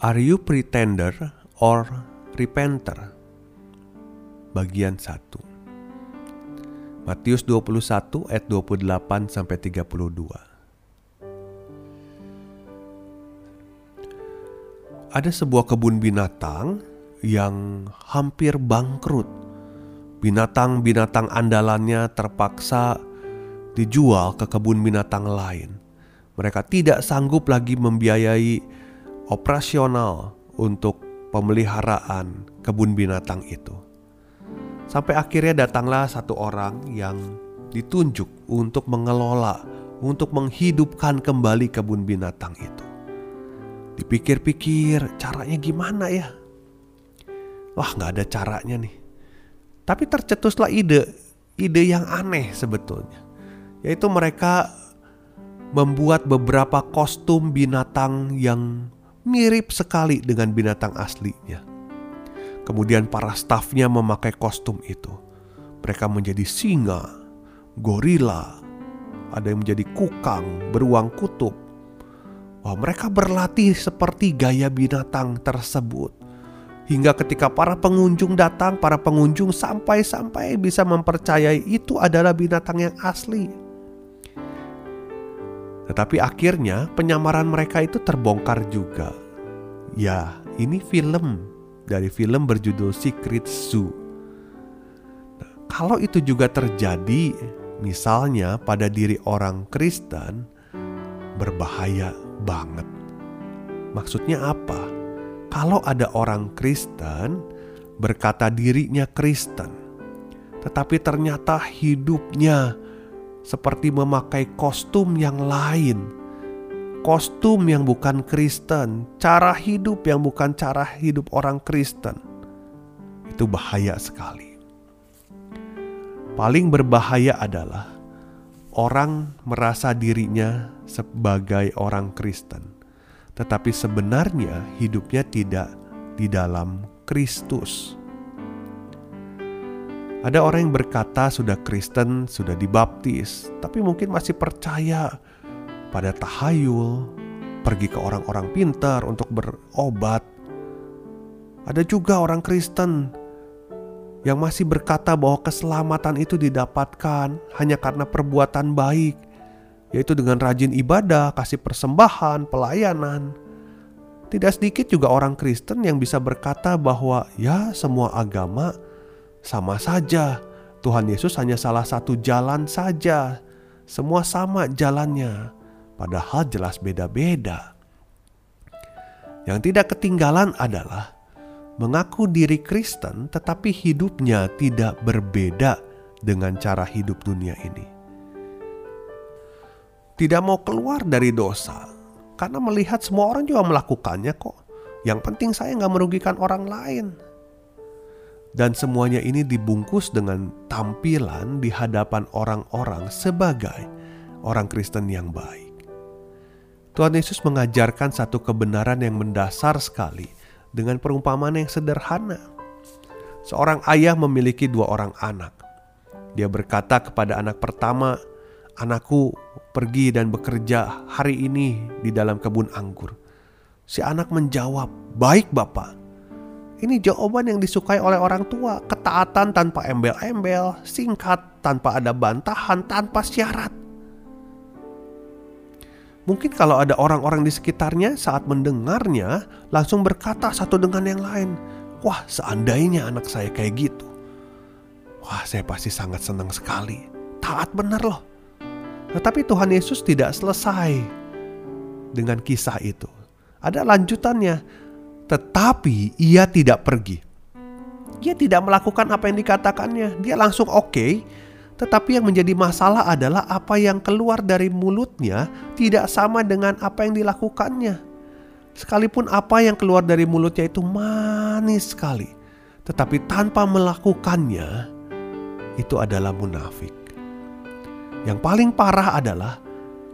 Are you pretender or repenter? Bagian 1. Matius 21 ayat 28 sampai 32. Ada sebuah kebun binatang yang hampir bangkrut. Binatang-binatang andalannya terpaksa dijual ke kebun binatang lain. Mereka tidak sanggup lagi membiayai operasional untuk pemeliharaan kebun binatang itu. Sampai akhirnya datanglah satu orang yang ditunjuk untuk mengelola, untuk menghidupkan kembali kebun binatang itu. Dipikir-pikir caranya gimana ya? Wah nggak ada caranya nih. Tapi tercetuslah ide, ide yang aneh sebetulnya. Yaitu mereka membuat beberapa kostum binatang yang mirip sekali dengan binatang aslinya. Kemudian para stafnya memakai kostum itu. Mereka menjadi singa, gorila, ada yang menjadi kukang, beruang kutub. Wah, mereka berlatih seperti gaya binatang tersebut. Hingga ketika para pengunjung datang, para pengunjung sampai-sampai bisa mempercayai itu adalah binatang yang asli. Tetapi akhirnya penyamaran mereka itu terbongkar juga. Ya, ini film dari film berjudul Secret Zoo. Nah, kalau itu juga terjadi, misalnya pada diri orang Kristen, berbahaya banget. Maksudnya apa? Kalau ada orang Kristen berkata dirinya Kristen, tetapi ternyata hidupnya seperti memakai kostum yang lain. Kostum yang bukan Kristen, cara hidup yang bukan cara hidup orang Kristen. Itu bahaya sekali. Paling berbahaya adalah orang merasa dirinya sebagai orang Kristen, tetapi sebenarnya hidupnya tidak di dalam Kristus. Ada orang yang berkata sudah Kristen, sudah dibaptis, tapi mungkin masih percaya pada tahayul, pergi ke orang-orang pintar untuk berobat. Ada juga orang Kristen yang masih berkata bahwa keselamatan itu didapatkan hanya karena perbuatan baik, yaitu dengan rajin ibadah, kasih persembahan, pelayanan. Tidak sedikit juga orang Kristen yang bisa berkata bahwa ya semua agama sama saja. Tuhan Yesus hanya salah satu jalan saja. Semua sama jalannya, padahal jelas beda-beda. Yang tidak ketinggalan adalah mengaku diri Kristen, tetapi hidupnya tidak berbeda dengan cara hidup dunia ini. Tidak mau keluar dari dosa karena melihat semua orang juga melakukannya kok. Yang penting saya nggak merugikan orang lain. Dan semuanya ini dibungkus dengan tampilan di hadapan orang-orang sebagai orang Kristen yang baik. Tuhan Yesus mengajarkan satu kebenaran yang mendasar sekali dengan perumpamaan yang sederhana. Seorang ayah memiliki dua orang anak. Dia berkata kepada anak pertama, "Anakku, pergi dan bekerja hari ini di dalam kebun anggur." Si anak menjawab, "Baik, Bapak." Ini jawaban yang disukai oleh orang tua, ketaatan tanpa embel-embel, singkat, tanpa ada bantahan, tanpa syarat. Mungkin kalau ada orang-orang di sekitarnya saat mendengarnya langsung berkata satu dengan yang lain, "Wah, seandainya anak saya kayak gitu." Wah, saya pasti sangat senang sekali. Taat benar loh. Tetapi Tuhan Yesus tidak selesai dengan kisah itu. Ada lanjutannya tetapi ia tidak pergi. Ia tidak melakukan apa yang dikatakannya. Dia langsung oke, okay, Tetapi yang menjadi masalah adalah apa yang keluar dari mulutnya tidak sama dengan apa yang dilakukannya. Sekalipun apa yang keluar dari mulutnya itu manis sekali, tetapi tanpa melakukannya, itu adalah munafik. Yang paling parah adalah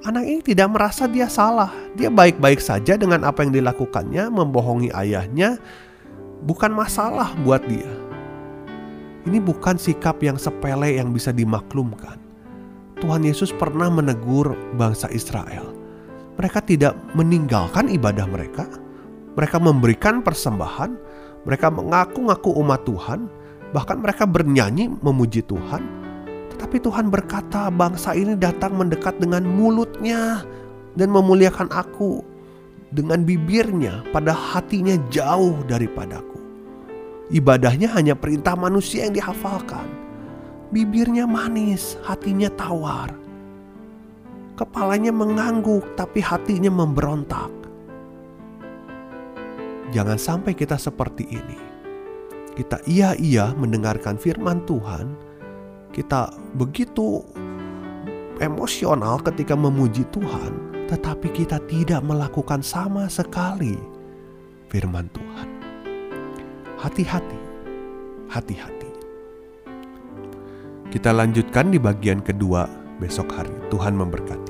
anak ini tidak merasa dia salah. Dia baik-baik saja dengan apa yang dilakukannya, membohongi ayahnya, bukan masalah buat dia. Ini bukan sikap yang sepele yang bisa dimaklumkan. Tuhan Yesus pernah menegur bangsa Israel. Mereka tidak meninggalkan ibadah mereka. Mereka memberikan persembahan. Mereka mengaku-ngaku umat Tuhan. Bahkan mereka bernyanyi memuji Tuhan. Tetapi Tuhan berkata, "Bangsa ini datang mendekat dengan mulutnya dan memuliakan Aku, dengan bibirnya, pada hatinya jauh daripadaku." Ibadahnya hanya perintah manusia yang dihafalkan. Bibirnya manis, hatinya tawar. Kepalanya mengangguk, tapi hatinya memberontak. Jangan sampai kita seperti ini. Kita iya-iya mendengarkan firman Tuhan. Kita begitu emosional ketika memuji Tuhan, tetapi kita tidak melakukan sama sekali firman Tuhan. Hati-hati, hati-hati. Kita lanjutkan di bagian kedua besok hari. Tuhan memberkati.